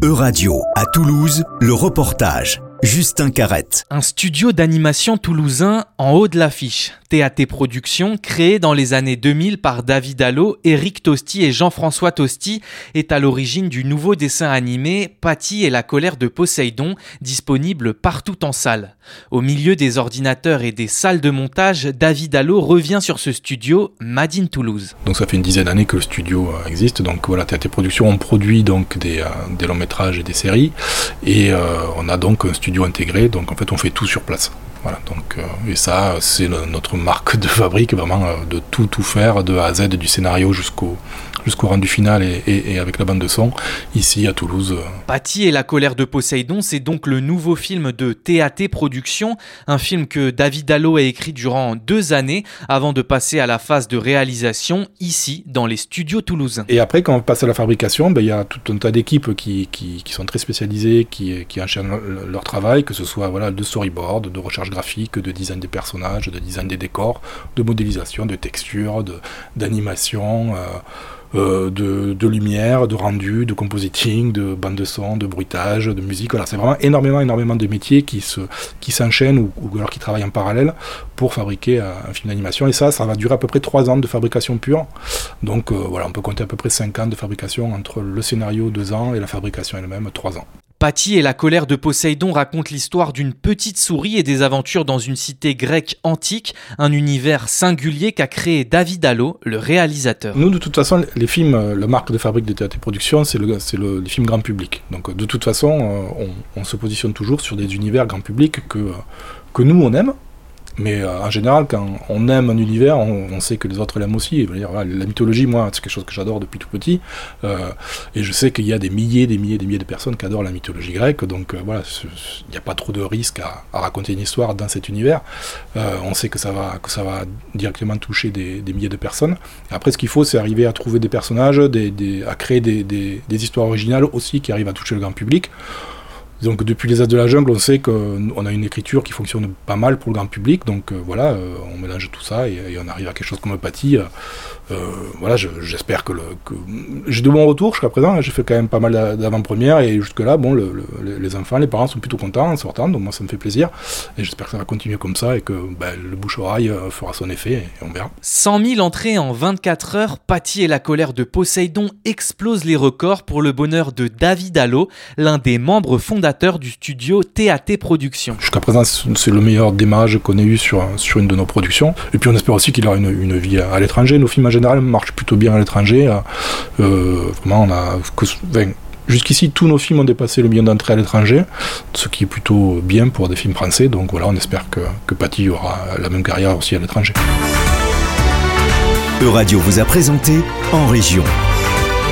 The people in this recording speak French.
E-Radio, à Toulouse, le reportage. Justin Carrette. Un studio d'animation toulousain en haut de l'affiche. TAT Productions, créé dans les années 2000 par David Allo, Eric Tosti et Jean-François Tosti, est à l'origine du nouveau dessin animé Patty et la colère de Poséidon, disponible partout en salle. Au milieu des ordinateurs et des salles de montage, David Allo revient sur ce studio, Made in Toulouse. Donc ça fait une dizaine d'années que le studio euh, existe. Donc voilà, TAT Productions, on produit donc des, euh, des longs métrages et des séries. Et euh, on a donc un studio intégré, donc en fait on fait tout sur place. Voilà, donc, euh, et ça, c'est notre marque de fabrique, vraiment euh, de tout, tout faire, de A à Z, du scénario jusqu'au jusqu'au rendu final et, avec la bande de son, ici à Toulouse. Patty et la colère de Poséidon, c'est donc le nouveau film de TAT Productions, un film que David Allo a écrit durant deux années avant de passer à la phase de réalisation ici, dans les studios toulousains. Et après, quand on passe à la fabrication, ben, il y a tout un tas d'équipes qui, qui, qui, sont très spécialisées, qui, qui enchaînent leur travail, que ce soit voilà, de storyboard, de recherche graphique, de design des personnages, de design des décors, de modélisation, de texture, d'animation. Euh, euh, de, de, lumière, de rendu, de compositing, de bande de son, de bruitage, de musique. Voilà, c'est vraiment énormément, énormément de métiers qui se, qui s'enchaînent ou, ou, alors qui travaillent en parallèle pour fabriquer euh, un film d'animation. Et ça, ça va durer à peu près 3 ans de fabrication pure. Donc euh, voilà, on peut compter à peu près 5 ans de fabrication entre le scénario 2 ans et la fabrication elle-même 3 ans. Patty et la colère de Poséidon racontent l'histoire d'une petite souris et des aventures dans une cité grecque antique, un univers singulier qu'a créé David Allo, le réalisateur. Nous, de toute façon, les films, la marque de fabrique de Théâtre Productions, c'est le, le, les films grand public. Donc, de toute façon, on, on, se positionne toujours sur des univers grand public que, que nous, on aime, mais euh, en général, quand on aime un univers, on, sait que les autres l'aiment aussi. La mythologie, moi, c'est quelque chose que j'adore depuis tout petit. Euh, et je sais qu'il y a des milliers, des milliers, des milliers de personnes qui adorent la mythologie grecque. Donc euh, voilà, il n'y a pas trop de risque à, raconter une histoire dans cet univers. On sait que ça va, que ça va directement toucher des, milliers de personnes. Après, ce qu'il faut, c'est arriver à trouver des personnages, à créer des histoires originales aussi qui arrivent à toucher le grand public. Donc depuis les As de la Jungle, on sait qu'on a une écriture qui fonctionne pas mal pour le grand public, donc euh, voilà, euh, on mélange tout ça et, et, on arrive à quelque chose comme Pathie. Euh, euh, voilà, j'espère que, le, que j'ai de bons retours jusqu'à présent. J'ai fait quand même pas mal d'avant-premières et jusque-là, bon, le, le, les enfants, les parents sont plutôt contents en sortant, donc moi ça me fait plaisir. Et j'espère que ça va continuer comme ça et que ben, le bouche-oreille fera son effet et on verra. 100 000 entrées en 24 heures, Patty et la colère de Poséidon explosent les records pour le bonheur de David Allo, l'un des membres fondateurs du studio TAT Productions. Jusqu'à présent, c'est le meilleur démarrage qu'on ait eu sur, sur une de nos productions. Et puis on espère aussi qu'il aura une, une vie à, à l'étranger. Nos films en général marchent plutôt bien à l'étranger. Euh, vraiment, on a. Enfin, Jusqu'ici, tous nos films ont dépassé le million d'entrées à l'étranger, ce qui est plutôt bien pour des films français. Donc voilà, on espère que, que Patty aura la même carrière aussi à l'étranger. Euradio vous a présenté En Région.